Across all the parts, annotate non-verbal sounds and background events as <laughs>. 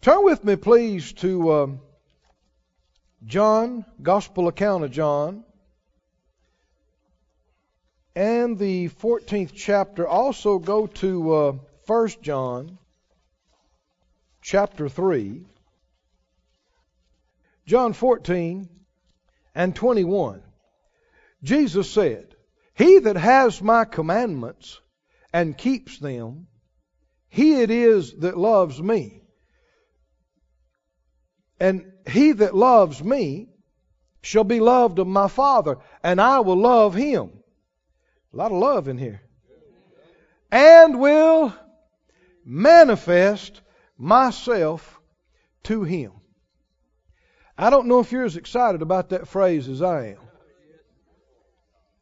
Turn with me, please, to um, John, Gospel account of John, and the 14th chapter. Also go to uh, 1 John, chapter 3. John 14 and 21. Jesus said, He that has my commandments and keeps them, he it is that loves me. And he that loves me shall be loved of my Father, and I will love him. A lot of love in here. And will manifest myself to him. I don't know if you're as excited about that phrase as I am.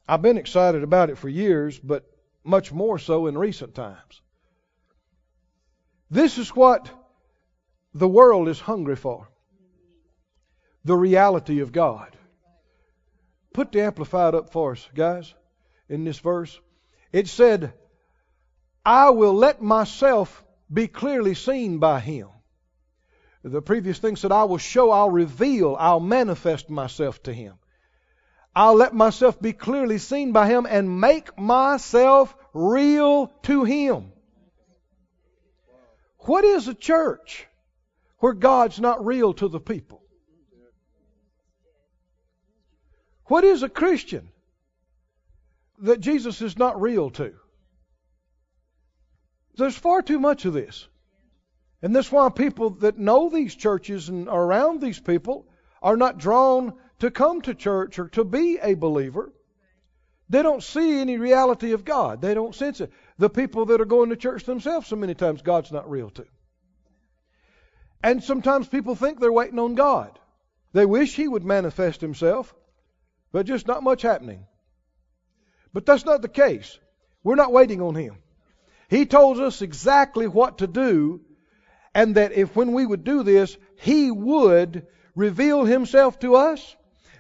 I've been excited about it for years, but much more so in recent times. This is what the world is hungry for the reality of God. Put the Amplified up for us, guys, in this verse. It said, I will let myself be clearly seen by Him. The previous thing said, I will show, I'll reveal, I'll manifest myself to him. I'll let myself be clearly seen by him and make myself real to him. What is a church where God's not real to the people? What is a Christian that Jesus is not real to? There's far too much of this. And that's why people that know these churches and are around these people are not drawn to come to church or to be a believer. They don't see any reality of God. They don't sense it. The people that are going to church themselves, so many times, God's not real to. And sometimes people think they're waiting on God. They wish He would manifest Himself, but just not much happening. But that's not the case. We're not waiting on Him. He told us exactly what to do and that if when we would do this, He would reveal Himself to us,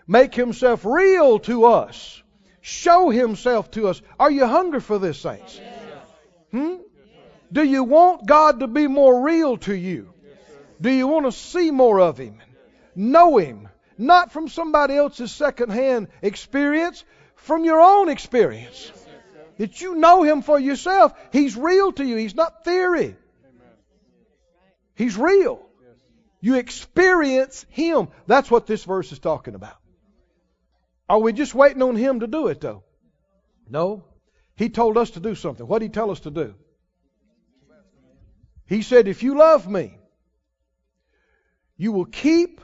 make Himself real to us, show Himself to us. Are you hungry for this, saints? Hmm? Do you want God to be more real to you? Do you want to see more of Him? Know Him? Not from somebody else's secondhand experience, from your own experience. That you know Him for yourself. He's real to you. He's not theory. He's real. You experience Him. That's what this verse is talking about. Are we just waiting on Him to do it, though? No. He told us to do something. What did He tell us to do? He said, If you love me, you will keep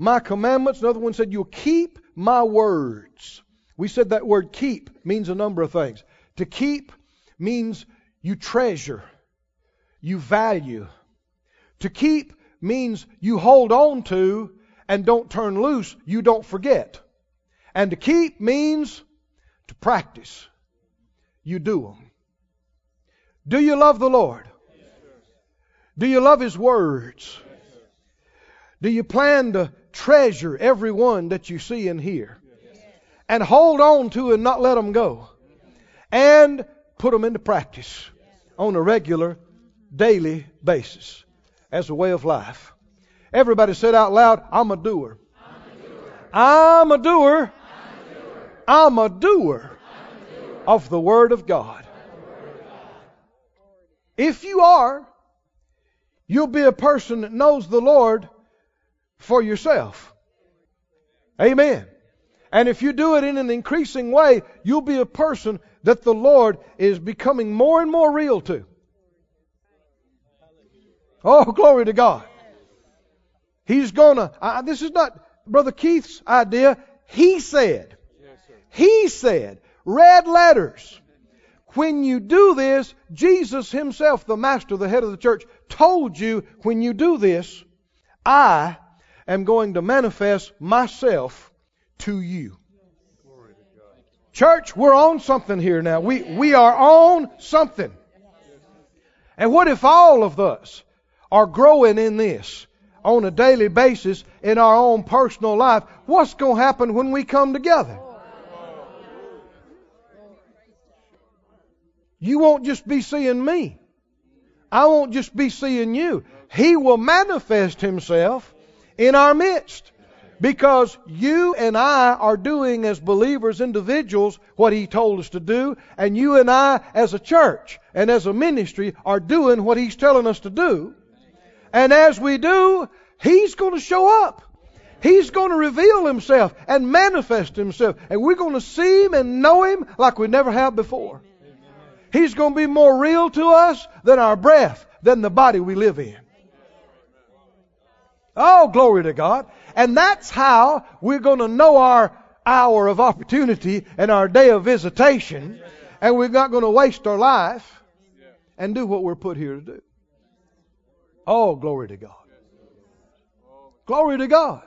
my commandments. Another one said, You'll keep my words. We said that word keep means a number of things. To keep means you treasure, you value, to keep means you hold on to and don't turn loose, you don't forget. And to keep means to practice. You do them. Do you love the Lord? Do you love His words? Do you plan to treasure every one that you see and hear? And hold on to and not let them go? And put them into practice on a regular, daily basis as a way of life. Everybody said out loud, I'm a doer. I'm a doer. I'm a doer of the Word of God. If you are, you'll be a person that knows the Lord for yourself. Amen. And if you do it in an increasing way, you'll be a person that the Lord is becoming more and more real to. Oh, <laughs> glory to God. He's gonna, this is not Brother Keith's idea. He said, he said, red letters. When you do this, Jesus himself, the master, the head of the church, told you when you do this, I am going to manifest myself to you. Church, we're on something here now. We, we are on something. And what if all of us are growing in this on a daily basis in our own personal life, what's going to happen when we come together? You won't just be seeing me. I won't just be seeing you. He will manifest Himself in our midst. Because you and I are doing as believers, individuals, what He told us to do, and you and I as a church and as a ministry are doing what He's telling us to do. And as we do, He's going to show up. He's going to reveal Himself and manifest Himself. And we're going to see Him and know Him like we never have before. He's going to be more real to us than our breath, than the body we live in. Oh, glory to God. And that's how we're going to know our hour of opportunity and our day of visitation. And we're not going to waste our life and do what we're put here to do. Oh, glory to God. Glory to God.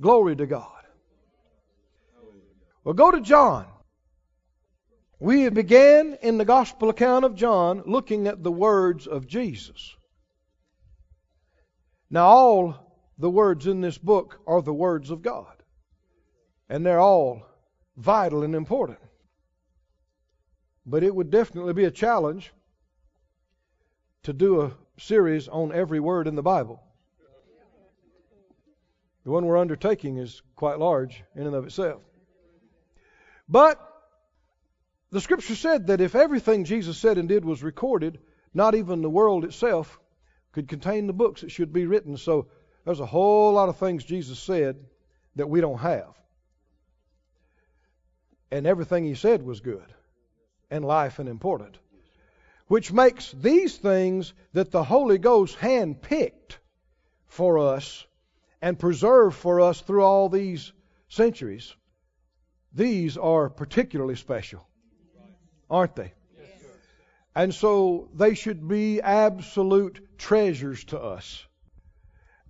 Glory to God. Well, go to John. We began in the gospel account of John looking at the words of Jesus. Now, all the words in this book are the words of God, and they're all vital and important. But it would definitely be a challenge to do a series on every word in the Bible. The one we're undertaking is quite large in and of itself. But the scripture said that if everything Jesus said and did was recorded, not even the world itself could contain the books that should be written. So there's a whole lot of things Jesus said that we don't have. And everything he said was good and life and important. Which makes these things that the Holy Ghost handpicked for us and preserved for us through all these centuries, these are particularly special, aren't they? And so they should be absolute treasures to us.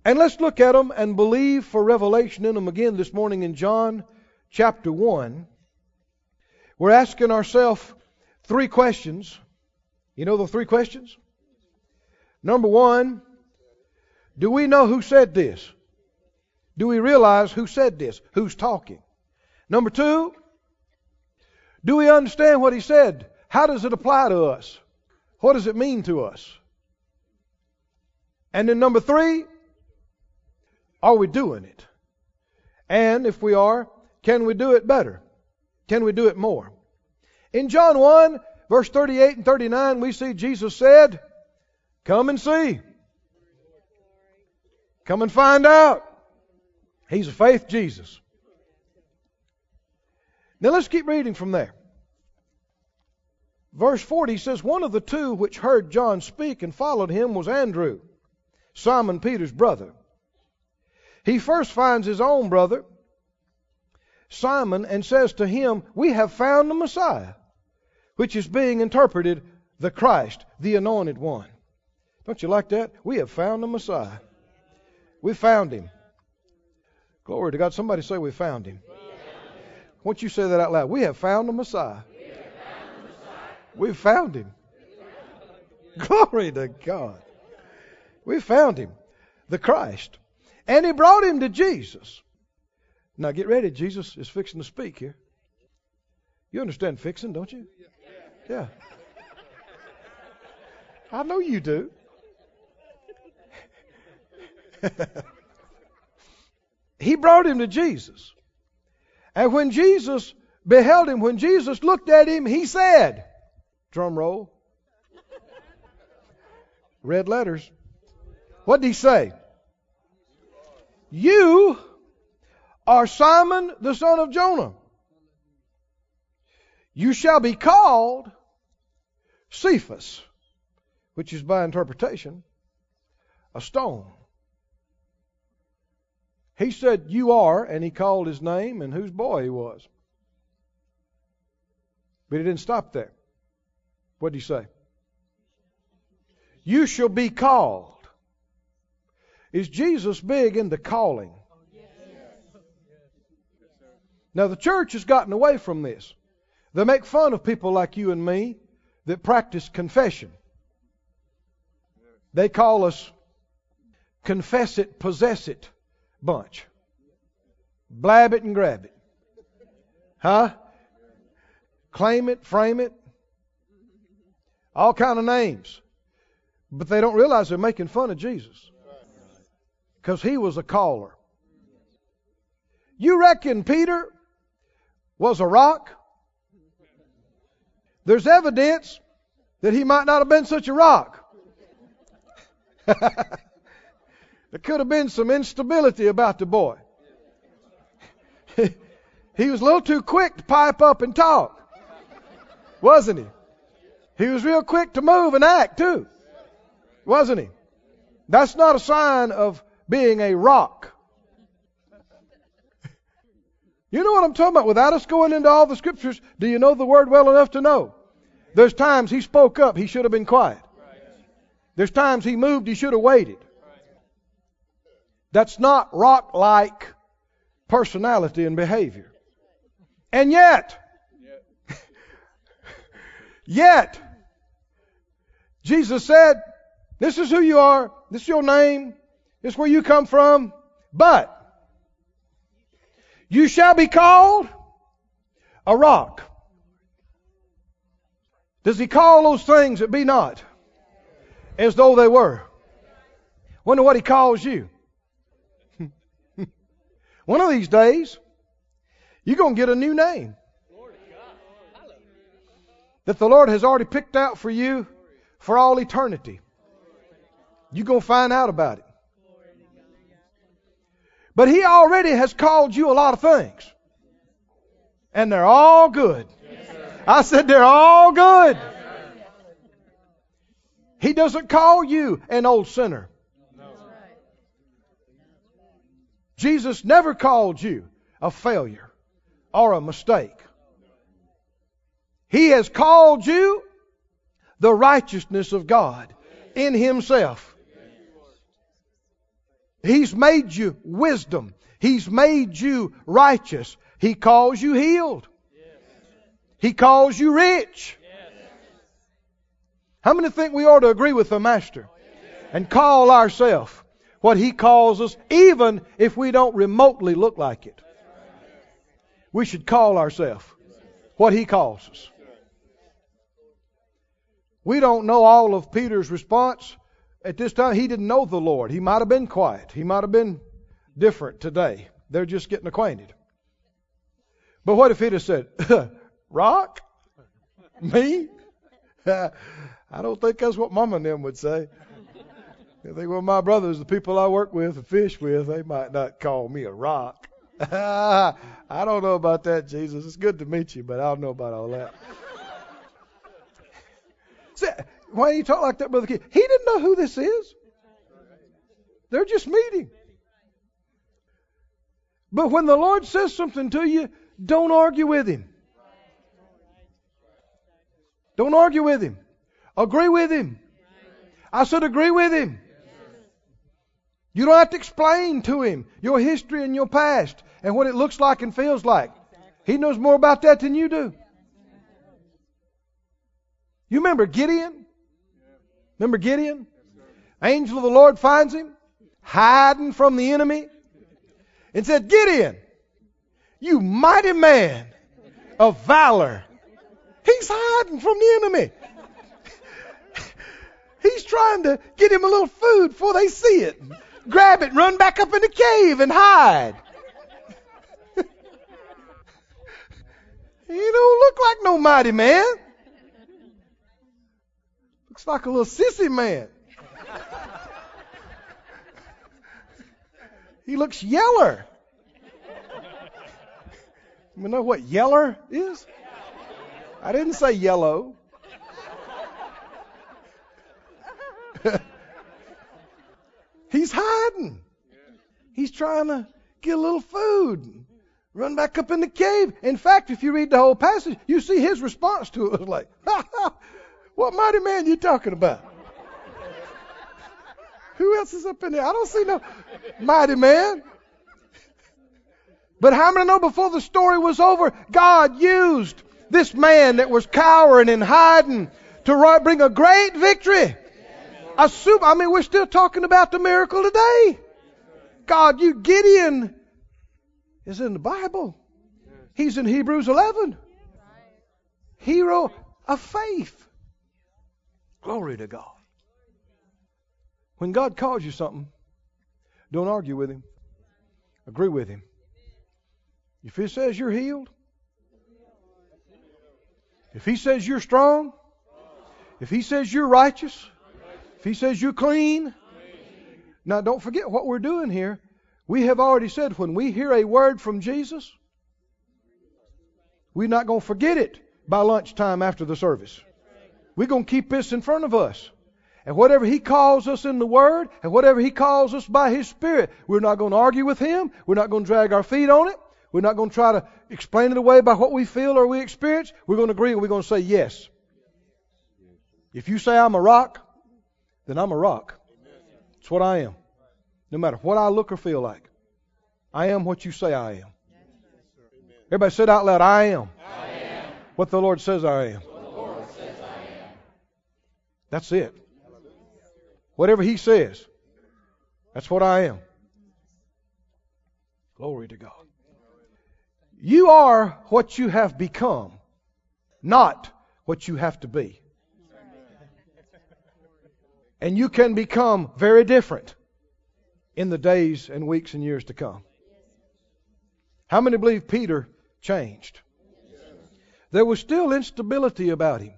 And let's look at them and believe for revelation in them again this morning in John chapter 1. We're asking ourselves three questions. You know the three questions? Number one, do we know who said this? Do we realize who said this? Who's talking? Number two, do we understand what he said? How does it apply to us? What does it mean to us? And then number three, are we doing it? And if we are, can we do it better? Can we do it more? In John 1, verse 38 and 39, we see Jesus said, Come and see. Come and find out. He's a faith Jesus. Now let's keep reading from there. Verse 40 says, One of the two which heard John speak and followed him was Andrew, Simon Peter's brother. He first finds his own brother, Simon, and says to him, We have found the Messiah, which is being interpreted the Christ, the anointed one. Don't you like that? We have found the Messiah. We found him. Glory to God. Somebody say, We found him. Won't you say that out loud? We have found the Messiah. We found him. Glory to God. We found him, the Christ. And he brought him to Jesus. Now get ready, Jesus is fixing to speak here. You understand fixing, don't you? Yeah. I know you do. <laughs> he brought him to Jesus. And when Jesus beheld him, when Jesus looked at him, he said, Drum roll. Red letters. What did he say? You are Simon the son of Jonah. You shall be called Cephas, which is by interpretation a stone. He said, You are, and he called his name and whose boy he was. But he didn't stop there. What did he say? You shall be called. Is Jesus big into calling? Now, the church has gotten away from this. They make fun of people like you and me that practice confession. They call us confess it, possess it bunch. Blab it and grab it. Huh? Claim it, frame it, all kind of names. But they don't realize they're making fun of Jesus. Because he was a caller. You reckon Peter was a rock? There's evidence that he might not have been such a rock. <laughs> there could have been some instability about the boy. <laughs> he was a little too quick to pipe up and talk, wasn't he? He was real quick to move and act too, wasn't he? That's not a sign of being a rock. You know what I'm talking about? Without us going into all the scriptures, do you know the word well enough to know? There's times he spoke up, he should have been quiet. There's times he moved, he should have waited. That's not rock like personality and behavior. And yet, <laughs> yet, Jesus said, This is who you are, this is your name, is where you come from, but you shall be called a rock. Does he call those things that be not as though they were? Wonder what he calls you. <laughs> One of these days, you're going to get a new name that the Lord has already picked out for you for all eternity. You're going to find out about it. But He already has called you a lot of things. And they're all good. I said they're all good. He doesn't call you an old sinner. Jesus never called you a failure or a mistake. He has called you the righteousness of God in Himself. He's made you wisdom. He's made you righteous. He calls you healed. He calls you rich. How many think we ought to agree with the Master and call ourselves what He calls us, even if we don't remotely look like it? We should call ourselves what He calls us. We don't know all of Peter's response at this time, he didn't know the Lord. He might have been quiet. He might have been different today. They're just getting acquainted. But what if he'd have said, <laughs> Rock? Me? <laughs> I don't think that's what Mama and them would say. I think, well, my brothers, the people I work with and fish with, they might not call me a rock. <laughs> I don't know about that, Jesus. It's good to meet you, but I don't know about all that. See, why do you talk like that, Brother Keith? He didn't know who this is. They're just meeting. But when the Lord says something to you, don't argue with Him. Don't argue with Him. Agree with Him. I said, agree with Him. You don't have to explain to Him your history and your past and what it looks like and feels like. He knows more about that than you do. You remember Gideon? Remember Gideon? Angel of the Lord finds him hiding from the enemy and said, Gideon, you mighty man of valor. He's hiding from the enemy. He's trying to get him a little food before they see it. Grab it, run back up in the cave and hide. <laughs> he don't look like no mighty man. Looks like a little sissy man. he looks yeller. You know what yeller is? I didn't say yellow. <laughs> He's hiding. He's trying to get a little food. Run back up in the cave. In fact, if you read the whole passage, you see his response to it was <laughs> like, <laughs> what mighty man you talking about? Who else is up in there? I don't see no mighty man. But how many know before the story was over, God used this man that was cowering and hiding to bring a great victory. A super, I mean, we're still talking about the miracle today. God, you Gideon is in the Bible. He's in Hebrews 11. Hero of faith. Glory to God. When God calls you something, don't argue with Him. Agree with Him. If He says you're healed, if He says you're strong, if He says you're righteous, if He says you're clean, now don't forget what we're doing here. We have already said when we hear a word from Jesus, we're not going to forget it by lunchtime after the service. We're going to keep this in front of us. And whatever He calls us in the Word, and whatever He calls us by His Spirit, we're not going to argue with Him. We're not going to drag our feet on it. We're not going to try to explain it away by what we feel or we experience. We're going to agree and we're going to say yes. If you say I'm a rock, then I'm a rock. That's what I am. No matter what I look or feel like. I am what you say I am. Everybody said out loud, I am. I am. What the Lord says I am. What the Lord says I am. That's it. Whatever He says, that's what I am. Glory to God. You are what you have become, not what you have to be. And you can become very different in the days and weeks and years to come. How many believe Peter changed? There was still instability about him,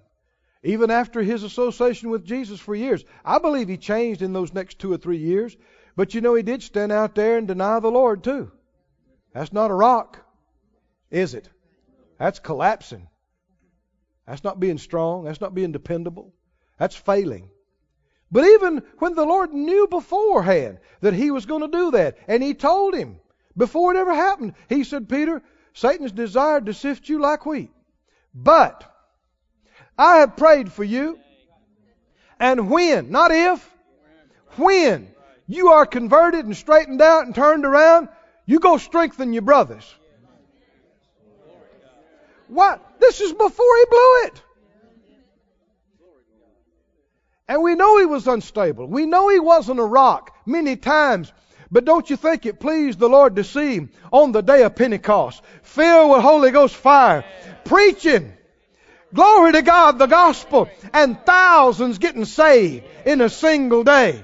even after his association with Jesus for years. I believe he changed in those next two or three years, but you know he did stand out there and deny the Lord too. That's not a rock, is it? That's collapsing. That's not being strong. That's not being dependable. That's failing. But even when the Lord knew beforehand that he was going to do that, and he told him before it ever happened, he said, Peter, Satan's desired to sift you like wheat. But I have prayed for you. And when, not if, when you are converted and straightened out and turned around, you go strengthen your brothers. What? This is before he blew it. And we know he was unstable. We know he wasn't a rock many times. But don't you think it pleased the Lord to see him on the day of Pentecost, filled with Holy Ghost fire, preaching, glory to God, the gospel, and thousands getting saved in a single day.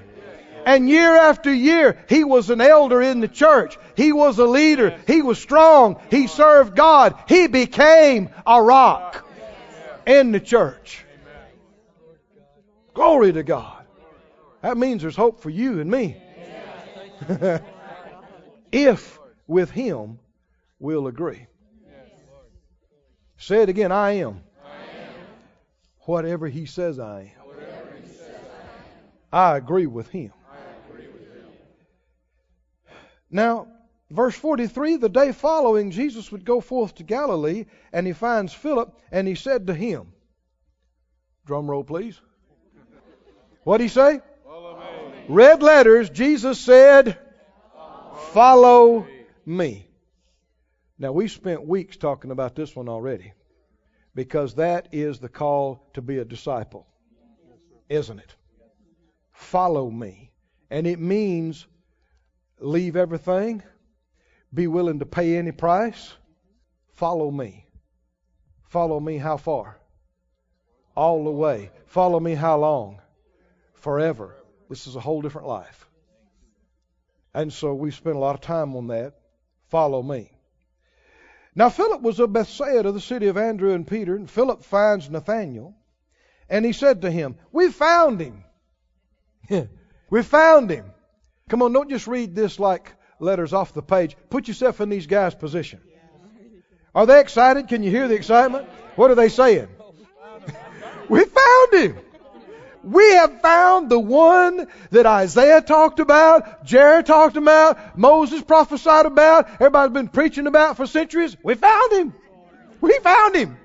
And year after year, he was an elder in the church. He was a leader. He was strong. He served God. He became a rock in the church. Glory to God. That means there's hope for you and me. <laughs> if with Him we'll agree. Say it again I am. Whatever He says I am. I agree with Him. Now, verse 43 the day following, Jesus would go forth to Galilee, and he finds Philip, and he said to him, Drum roll, please. What'd he say? Red letters, Jesus said, Follow me. Now, we've spent weeks talking about this one already because that is the call to be a disciple, isn't it? Follow me. And it means leave everything, be willing to pay any price, follow me. Follow me how far? All the way. Follow me how long? Forever. This is a whole different life. And so we spent a lot of time on that. Follow me. Now, Philip was of Bethsaida, the city of Andrew and Peter, and Philip finds Nathanael, and he said to him, We found him. <laughs> we found him. Come on, don't just read this like letters off the page. Put yourself in these guys' position. Are they excited? Can you hear the excitement? What are they saying? <laughs> we found him. We have found the one that Isaiah talked about, Jared talked about, Moses prophesied about, everybody's been preaching about for centuries. We found him. We found him.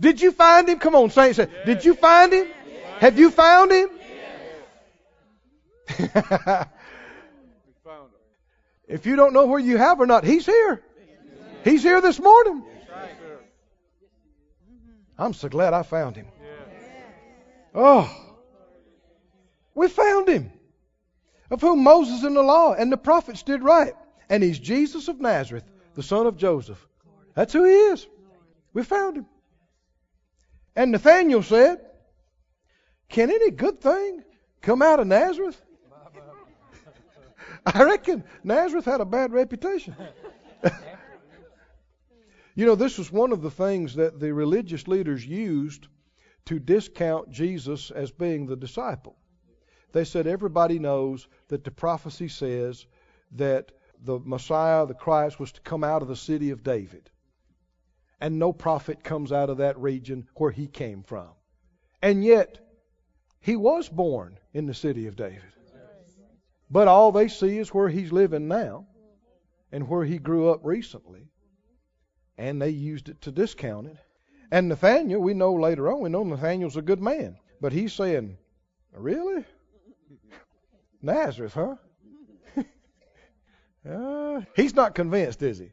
Did you find him? Come on, saints. Did you find him? Have you found him? <laughs> if you don't know where you have or not, he's here. He's here this morning. I'm so glad I found him. Oh, we found him, of whom Moses and the law and the prophets did write. And he's Jesus of Nazareth, the son of Joseph. That's who he is. We found him. And Nathanael said, Can any good thing come out of Nazareth? <laughs> I reckon Nazareth had a bad reputation. <laughs> you know, this was one of the things that the religious leaders used to discount Jesus as being the disciple. They said everybody knows that the prophecy says that the Messiah, the Christ, was to come out of the city of David. And no prophet comes out of that region where he came from. And yet, he was born in the city of David. But all they see is where he's living now and where he grew up recently. And they used it to discount it. And Nathaniel, we know later on, we know Nathaniel's a good man. But he's saying, Really? Nazareth, huh? <laughs> uh, he's not convinced, is he?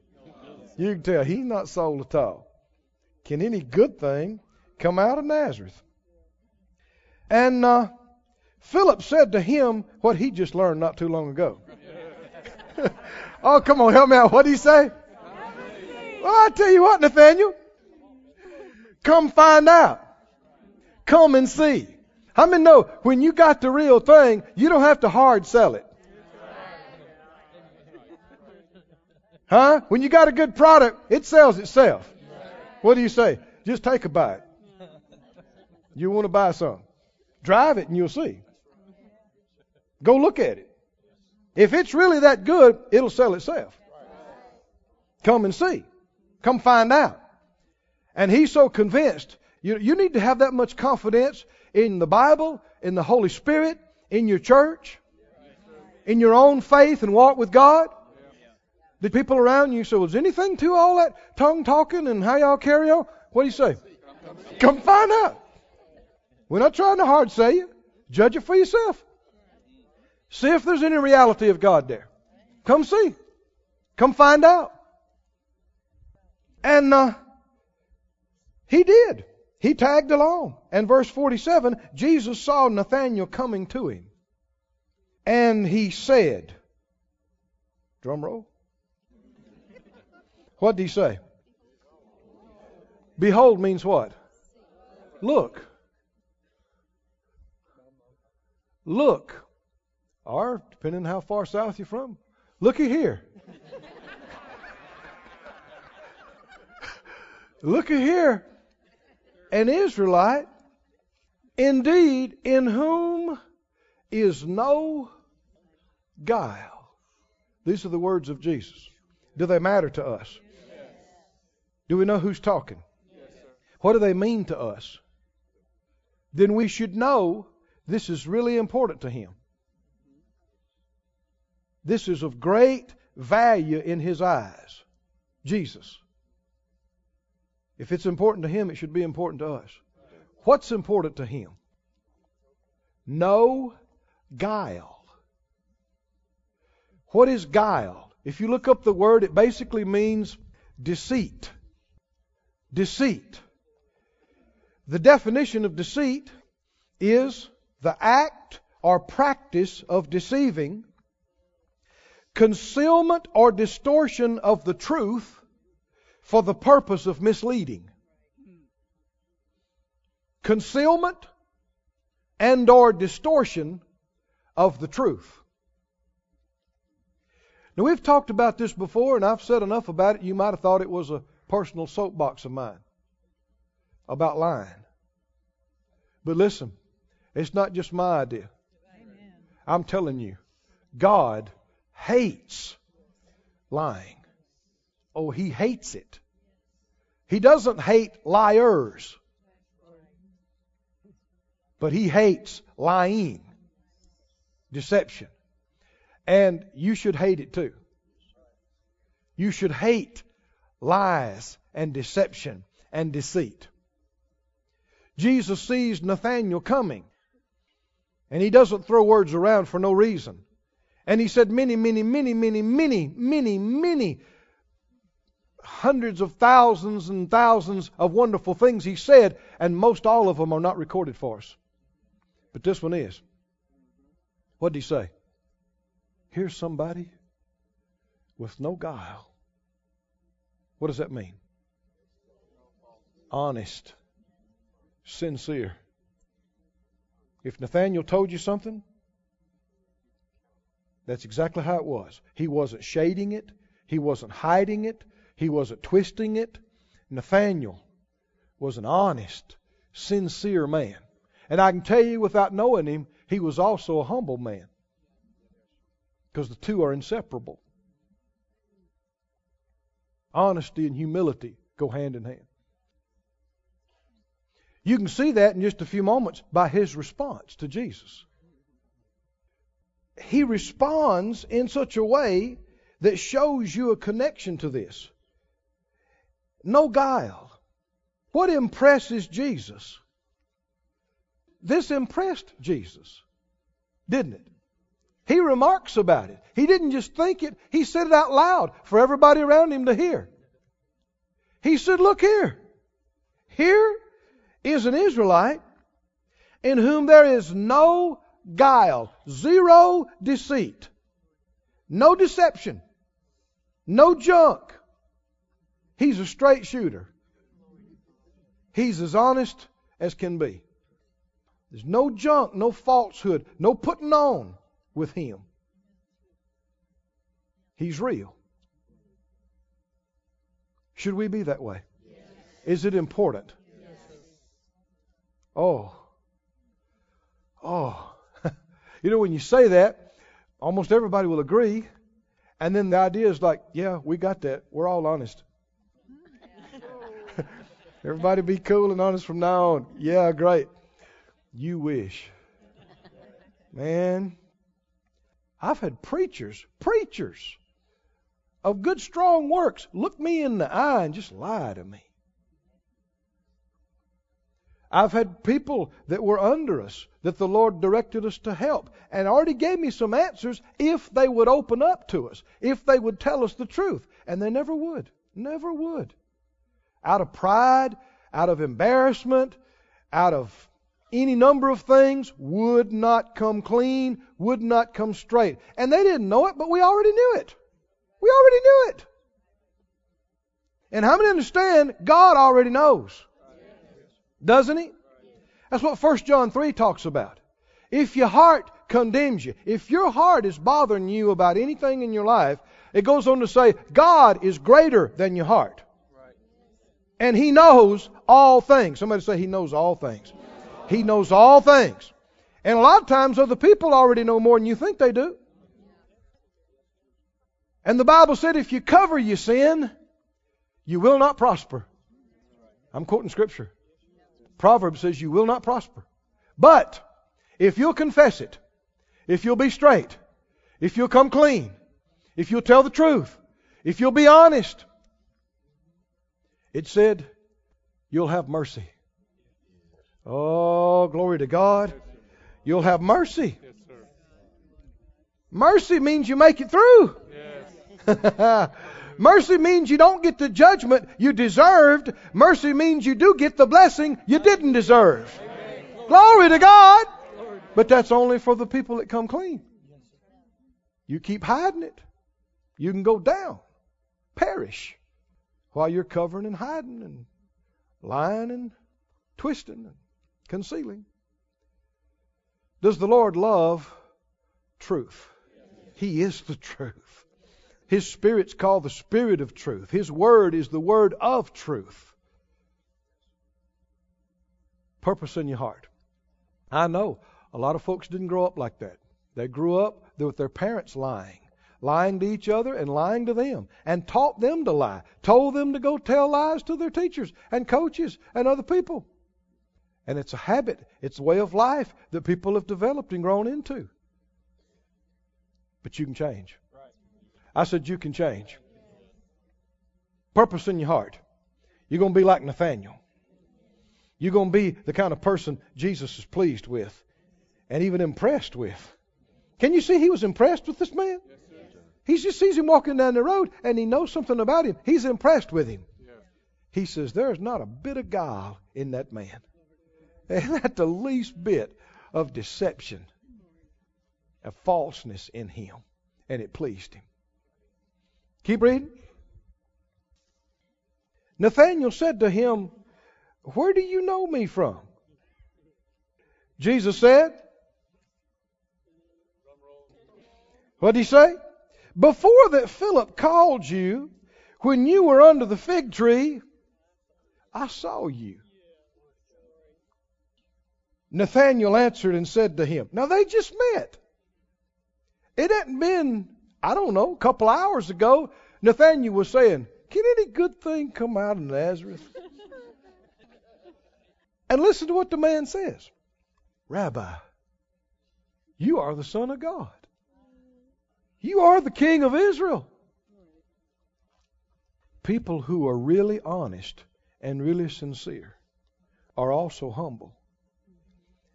You can tell he's not sold at all. Can any good thing come out of Nazareth? And uh, Philip said to him what he just learned not too long ago. <laughs> oh, come on, help me out. What did he say? Well, I tell you what, Nathaniel. Come find out. Come and see. How many know when you got the real thing, you don't have to hard sell it? Huh? When you got a good product, it sells itself. What do you say? Just take a bite. You want to buy some? Drive it and you'll see. Go look at it. If it's really that good, it'll sell itself. Come and see. Come find out. And he's so convinced. You, you need to have that much confidence in the Bible, in the Holy Spirit, in your church, in your own faith and walk with God. The people around you say, well, is anything to all that tongue talking and how y'all carry on? What do you say? Come find out. We're not trying to hard say you. Judge it for yourself. See if there's any reality of God there. Come see. Come find out. And uh, he did. He tagged along. And verse 47 Jesus saw Nathanael coming to him. And he said, drum roll. What did he say? Behold means what? Look. Look. Or, depending on how far south you're from, looky here. <laughs> looky here an Israelite, indeed, in whom is no guile. These are the words of Jesus. Do they matter to us? Do we know who's talking? What do they mean to us? Then we should know this is really important to him. This is of great value in his eyes. Jesus. If it's important to him, it should be important to us. What's important to him? No guile. What is guile? If you look up the word, it basically means deceit. Deceit. The definition of deceit is the act or practice of deceiving, concealment or distortion of the truth, for the purpose of misleading. Concealment and or distortion of the truth. Now we've talked about this before and I've said enough about it you might have thought it was a personal soapbox of mine about lying. But listen, it's not just my idea. Amen. I'm telling you, God hates lying. Oh, he hates it. He doesn't hate liars, but he hates lying, deception. And you should hate it too. You should hate lies and deception and deceit. Jesus sees Nathanael coming, and he doesn't throw words around for no reason. And he said, Many, many, many, many, many, many, many hundreds of thousands and thousands of wonderful things he said, and most all of them are not recorded for us. But this one is. What did he say? Here's somebody with no guile. What does that mean? Honest, sincere. If Nathaniel told you something, that's exactly how it was. He wasn't shading it, he wasn't hiding it, he wasn't twisting it. Nathaniel was an honest, sincere man. And I can tell you without knowing him, he was also a humble man. Because the two are inseparable. Honesty and humility go hand in hand. You can see that in just a few moments by his response to Jesus. He responds in such a way that shows you a connection to this. No guile. What impresses Jesus? This impressed Jesus, didn't it? He remarks about it. He didn't just think it, he said it out loud for everybody around him to hear. He said, Look here. Here is an Israelite in whom there is no guile, zero deceit, no deception, no junk. He's a straight shooter. He's as honest as can be. There's no junk, no falsehood, no putting on with him. He's real. Should we be that way? Yes. Is it important? Yes. Oh. Oh. <laughs> you know, when you say that, almost everybody will agree. And then the idea is like, yeah, we got that. We're all honest. Everybody be cool and honest from now on. Yeah, great. You wish. Man, I've had preachers, preachers of good, strong works look me in the eye and just lie to me. I've had people that were under us that the Lord directed us to help and already gave me some answers if they would open up to us, if they would tell us the truth. And they never would. Never would. Out of pride, out of embarrassment, out of any number of things, would not come clean, would not come straight. And they didn't know it, but we already knew it. We already knew it. And how many understand God already knows? Doesn't he? That's what 1 John 3 talks about. If your heart condemns you, if your heart is bothering you about anything in your life, it goes on to say, God is greater than your heart. And He knows all things. Somebody say He knows all things. He knows all things. And a lot of times other people already know more than you think they do. And the Bible said if you cover your sin, you will not prosper. I'm quoting scripture. Proverbs says you will not prosper. But if you'll confess it, if you'll be straight, if you'll come clean, if you'll tell the truth, if you'll be honest, it said you'll have mercy. Oh, glory to God. You'll have mercy. Mercy means you make it through. <laughs> Mercy means you don't get the judgment you deserved. Mercy means you do get the blessing you didn't deserve. Glory to God. But that's only for the people that come clean. You keep hiding it, you can go down, perish, while you're covering and hiding and lying and twisting and concealing. Does the Lord love truth? He is the truth. His Spirit's called the Spirit of truth. His Word is the Word of truth. Purpose in your heart. I know a lot of folks didn't grow up like that. They grew up with their parents lying, lying to each other and lying to them, and taught them to lie, told them to go tell lies to their teachers and coaches and other people. And it's a habit, it's a way of life that people have developed and grown into. But you can change. I said, You can change. Purpose in your heart. You're going to be like Nathaniel. You're going to be the kind of person Jesus is pleased with and even impressed with. Can you see he was impressed with this man? He just sees him walking down the road and he knows something about him. He's impressed with him. He says, There's not a bit of guile in that man. And <laughs> not the least bit of deception, of falseness in him. And it pleased him. Keep reading. Nathanael said to him, Where do you know me from? Jesus said, What did he say? Before that Philip called you, when you were under the fig tree, I saw you. Nathanael answered and said to him, Now they just met. It hadn't been, I don't know, a couple hours ago. Nathanael was saying, Can any good thing come out of Nazareth? <laughs> and listen to what the man says Rabbi, you are the Son of God. You are the King of Israel. People who are really honest and really sincere are also humble.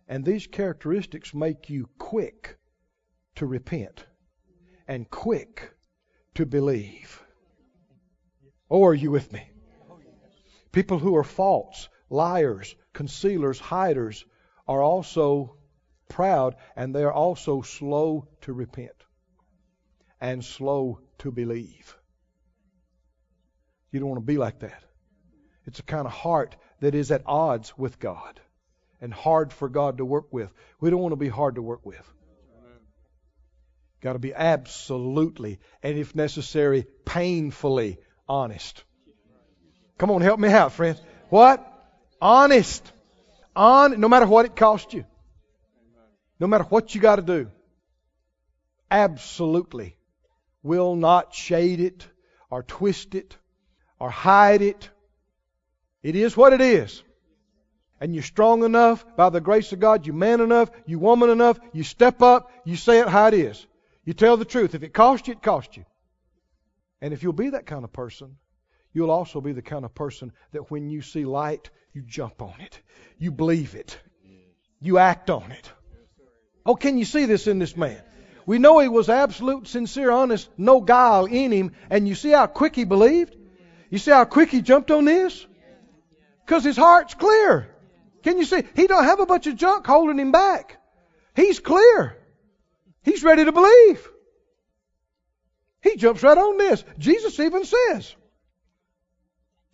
And these characteristics make you quick to repent and quick to believe. Oh, are you with me? People who are false, liars, concealers, hiders are also proud and they are also slow to repent and slow to believe. You don't want to be like that. It's a kind of heart that is at odds with God and hard for God to work with. We don't want to be hard to work with. Got to be absolutely, and if necessary, painfully honest. Come on, help me out, friends. What? Honest. On, no matter what it costs you. No matter what you got to do. Absolutely will not shade it or twist it or hide it. It is what it is. And you're strong enough by the grace of God, you're man enough, you woman enough, you step up, you say it how it is. You tell the truth. If it costs you, it costs you. And if you'll be that kind of person, you'll also be the kind of person that when you see light, you jump on it. You believe it. You act on it. Oh, can you see this in this man? We know he was absolute, sincere, honest, no guile in him. And you see how quick he believed? You see how quick he jumped on this? Because his heart's clear. Can you see? He don't have a bunch of junk holding him back. He's clear. He's ready to believe. He jumps right on this. Jesus even says,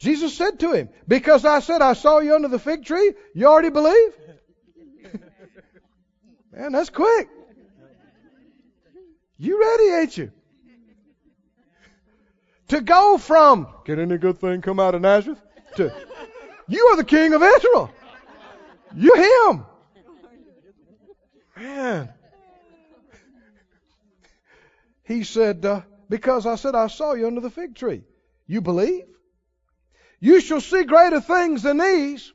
Jesus said to him, Because I said I saw you under the fig tree, you already believe? <laughs> Man, that's quick. You ready, ain't you? To go from, can any good thing come out of Nazareth? To, you are the king of Israel. You him. Man. He said, uh, because I said I saw you under the fig tree. You believe? You shall see greater things than these.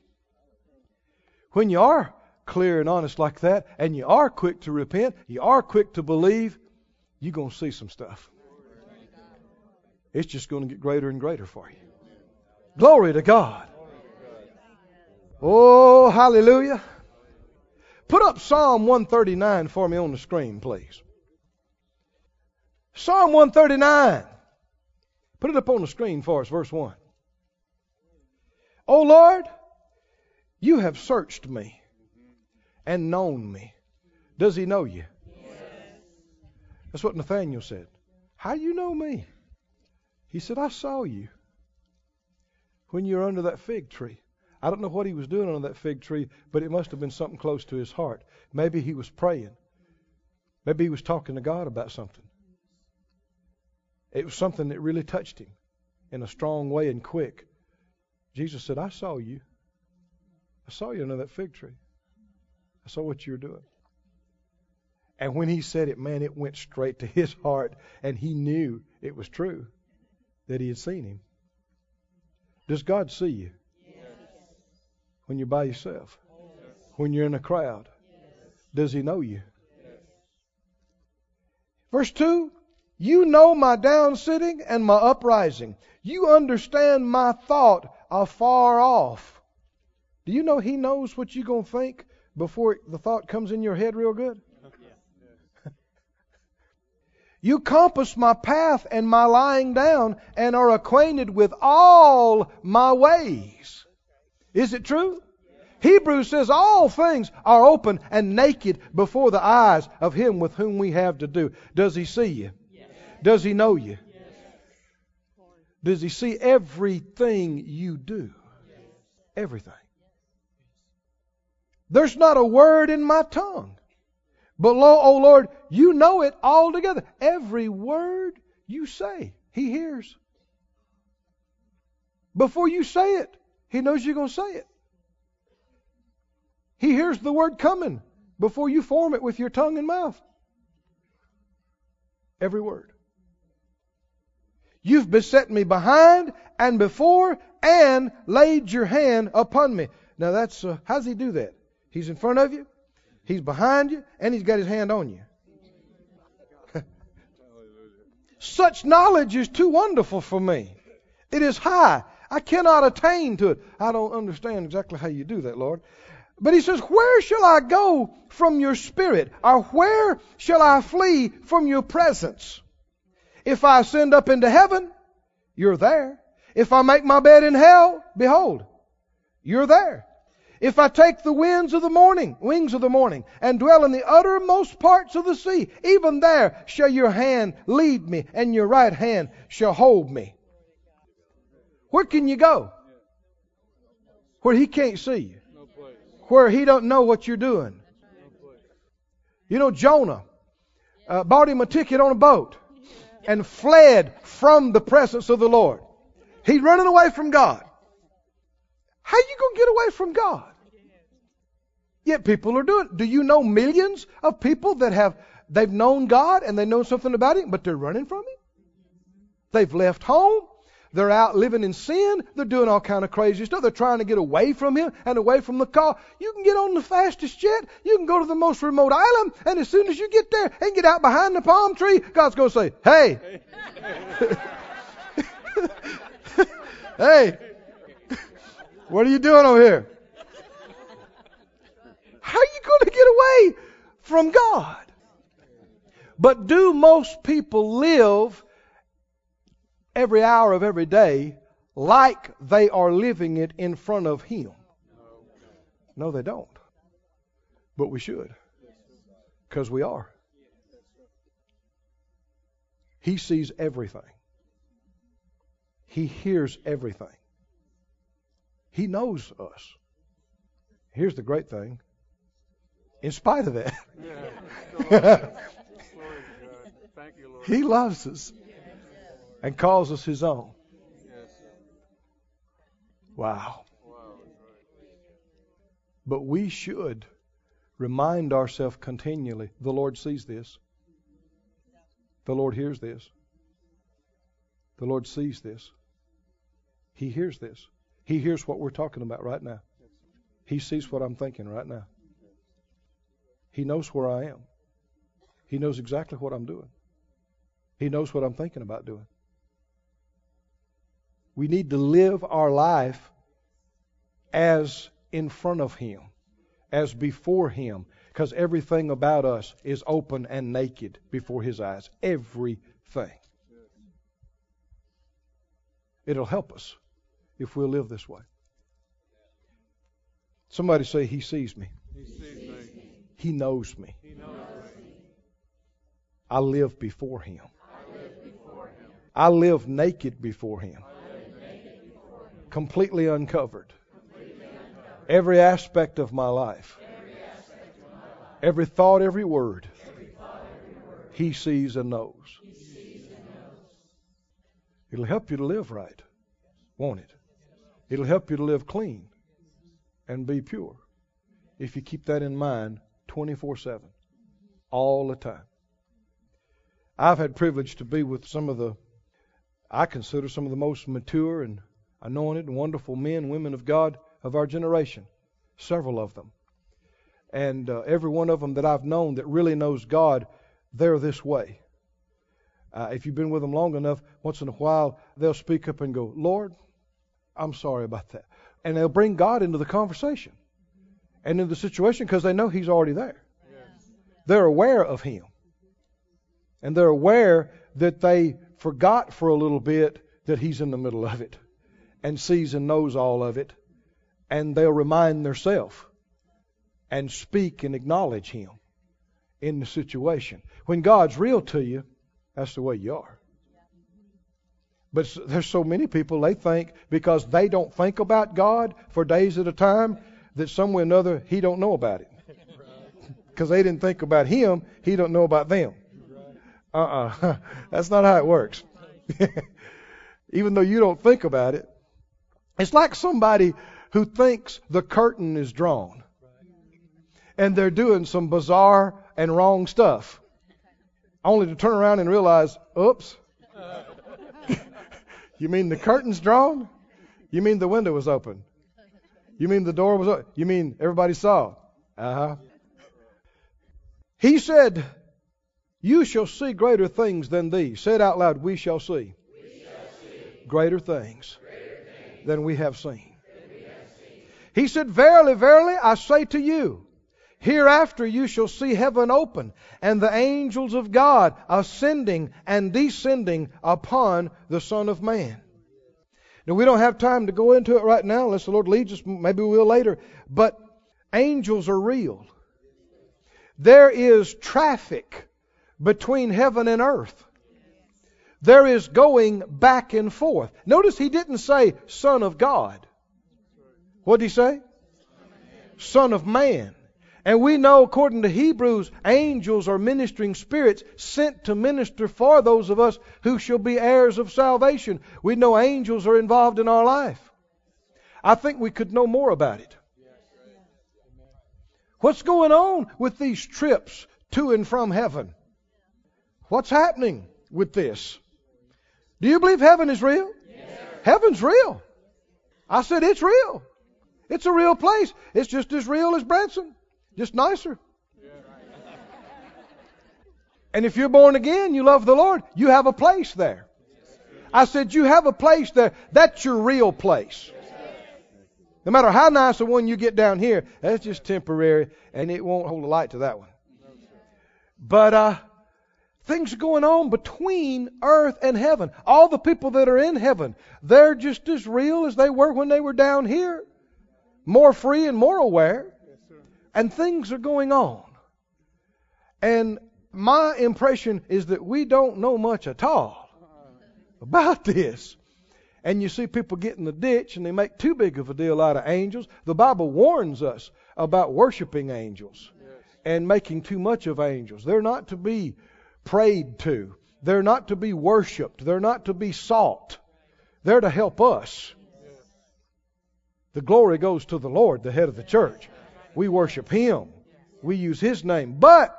When you are clear and honest like that, and you are quick to repent, you are quick to believe, you're going to see some stuff. It's just going to get greater and greater for you. Glory to God. Oh, hallelujah. Put up Psalm 139 for me on the screen, please. Psalm 139. Put it up on the screen for us, verse 1. O Lord, you have searched me and known me. Does he know you? That's what Nathanael said. How do you know me? He said, I saw you when you were under that fig tree. I don't know what he was doing under that fig tree, but it must have been something close to his heart. Maybe he was praying. Maybe he was talking to God about something. It was something that really touched him in a strong way and quick. Jesus said, I saw you. I saw you under that fig tree. I saw what you were doing. And when he said it, man, it went straight to his heart, and he knew it was true that he had seen him. Does God see you? Yes. When you're by yourself? Yes. When you're in a crowd? Yes. Does he know you? Verse 2 You know my down sitting and my uprising. You understand my thought afar off. Do you know he knows what you're going to think before the thought comes in your head real good? You compass my path and my lying down and are acquainted with all my ways. Is it true? Hebrews says all things are open and naked before the eyes of him with whom we have to do. Does he see you? Does he know you? Does he see everything you do? Everything. There's not a word in my tongue. But lo, O Lord, you know it all together. Every word you say, He hears. Before you say it, He knows you're going to say it. He hears the word coming before you form it with your tongue and mouth. Every word. You've beset me behind and before and laid your hand upon me. Now that's, uh, how does he do that? He's in front of you, he's behind you, and he's got his hand on you. <laughs> Such knowledge is too wonderful for me. It is high. I cannot attain to it. I don't understand exactly how you do that, Lord. But he says, Where shall I go from your spirit? Or where shall I flee from your presence? If I ascend up into heaven, you're there. If I make my bed in hell, behold, you're there. If I take the winds of the morning, wings of the morning, and dwell in the uttermost parts of the sea, even there shall your hand lead me, and your right hand shall hold me. Where can you go? Where he can't see you. Where he don't know what you're doing. You know, Jonah uh, bought him a ticket on a boat and fled from the presence of the Lord. He's running away from God. How you going to get away from God? Yet people are doing it. Do you know millions of people that have they've known God and they know something about Him, but they're running from Him? They've left home. They're out living in sin. They're doing all kind of crazy stuff. They're trying to get away from Him and away from the call. You can get on the fastest jet. You can go to the most remote island, and as soon as you get there and get out behind the palm tree, God's going to say, "Hey, <laughs> hey, <laughs> what are you doing over here?" How are you going to get away from God? But do most people live every hour of every day like they are living it in front of Him? No, they don't. But we should. Because we are. He sees everything. He hears everything. He knows us. Here's the great thing in spite of that. he loves us and calls us his own. Wow. But we should remind ourselves continually the Lord sees this. The Lord hears this. The Lord sees this. He hears this. He hears what we're talking about right now. He sees what I'm thinking right now. He knows where I am. He knows exactly what I'm doing. He knows what I'm thinking about doing. We need to live our life as in front of Him, as before Him, because everything about us is open and naked before His eyes. Everything. It'll help us if we'll live this way. Somebody say, He sees me. He sees me. He knows me. He knows me. I live before Him. I live before Him. I live naked before Him, naked before Him. completely uncovered. Completely uncovered. Every aspect of my life, Every my life. every thought, every word, Every thought, every word. He sees. He sees and knows. It'll help you to live right, won't it? It'll help you to live clean and be pure if you keep that in mind 24 7, all the time. I've had privilege to be with some of the, I consider some of the most mature and anointed and wonderful men, women of God of our generation, several of them. And uh, every one of them that I've known that really knows God, they're this way. Uh, if you've been with them long enough, once in a while they'll speak up and go, Lord, I'm sorry about that. And they'll bring God into the conversation and in the situation because they know He's already there. Yes. They're aware of Him. And they're aware that they forgot for a little bit that He's in the middle of it and sees and knows all of it. And they'll remind themselves and speak and acknowledge Him in the situation. When God's real to you, that's the way you are. But there's so many people, they think because they don't think about God for days at a time, that somewhere or another he don't know about it. <laughs> Because they didn't think about him, he don't know about them. Uh-uh. <laughs> That's not how it works. <laughs> Even though you don't think about it. It's like somebody who thinks the curtain is drawn. And they're doing some bizarre and wrong stuff. Only to turn around and realize, oops. you mean the curtain's drawn? You mean the window was open? You mean the door was open? You mean everybody saw? Uh huh. He said, You shall see greater things than these. Say it out loud. We shall see, we shall see greater, things greater things than we have seen. We have seen. He said, Verily, verily, I say to you, Hereafter you shall see heaven open, and the angels of God ascending and descending upon the Son of Man. Now, we don't have time to go into it right now, unless the Lord leads us. Maybe we will later. But angels are real. There is traffic between heaven and earth. There is going back and forth. Notice he didn't say Son of God. What did he say? Son of Man. And we know, according to Hebrews, angels are ministering spirits sent to minister for those of us who shall be heirs of salvation. We know angels are involved in our life. I think we could know more about it. What's going on with these trips to and from heaven? What's happening with this? Do you believe heaven is real? Yes. Heaven's real. I said it's real. It's a real place. It's just as real as Branson. Just nicer. And if you're born again, you love the Lord, you have a place there. I said, you have a place there. That's your real place. No matter how nice a one you get down here, that's just temporary, and it won't hold a light to that one. But uh, things are going on between earth and heaven. All the people that are in heaven, they're just as real as they were when they were down here, more free and more aware and things are going on. And my impression is that we don't know much at all about <laughs> this. And you see people get in the ditch and they make too big of a deal out of angels. The Bible warns us about worshiping angels and making too much of angels. They're not to be prayed to, they're not to be worshiped, they're not to be sought. They're to help us. The glory goes to the Lord, the head of the church. We worship Him. We use His name. But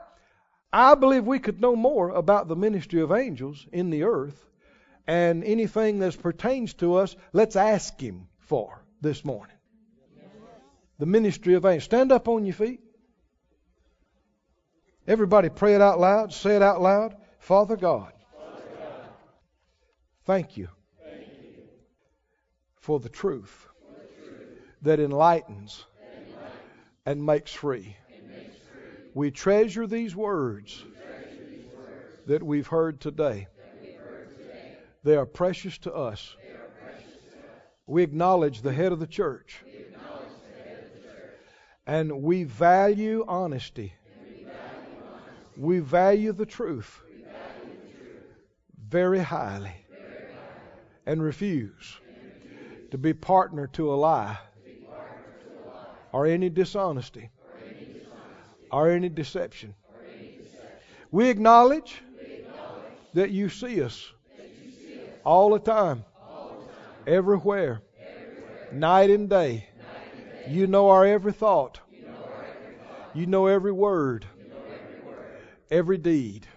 I believe we could know more about the ministry of angels in the earth and anything that pertains to us, let's ask Him for this morning. The ministry of angels. Stand up on your feet. Everybody pray it out loud. Say it out loud. Father God, thank you for the truth that enlightens and makes free. We treasure these words that we've heard today. They are precious to us. We acknowledge the head of the church. And we value honesty. We value the truth very highly and refuse to be partner to a lie or any dishonesty or any deception. We acknowledge that you see us all the time, everywhere, night and day. You know our every thought. You know every word, every deed.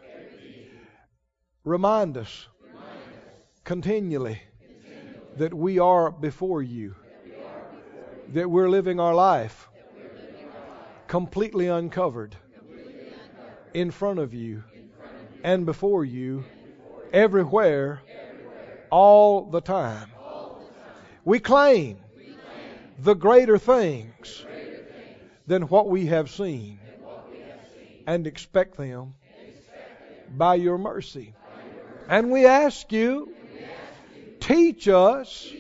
Remind us continually that we are before you that we're living our life completely uncovered in front of you and before you everywhere all the time. We claim the greater things than what we have seen and expect them by your mercy. And we ask you, teach us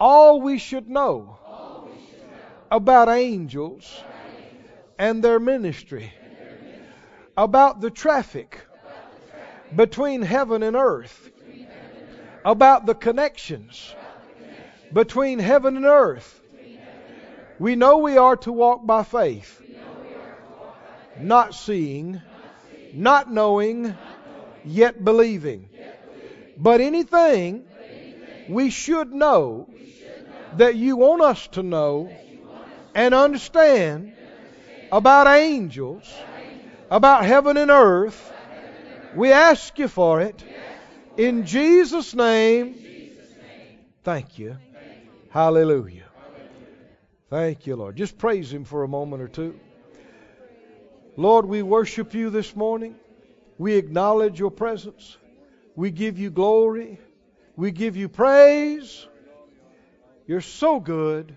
all we should know about angels and their ministry, about the traffic between heaven and earth, about the connections between heaven and earth, We know we are to walk by faith, not seeing, not knowing, yet believing. But anything we should know that you want us to know and understand about angels, about heaven and earth, we ask you for it. In Jesus' name, thank you. Hallelujah. Thank you, Lord. Just praise Him for a moment or two. Lord, we worship you this morning. We acknowledge your presence. We give you glory. We give you praise. You're so good,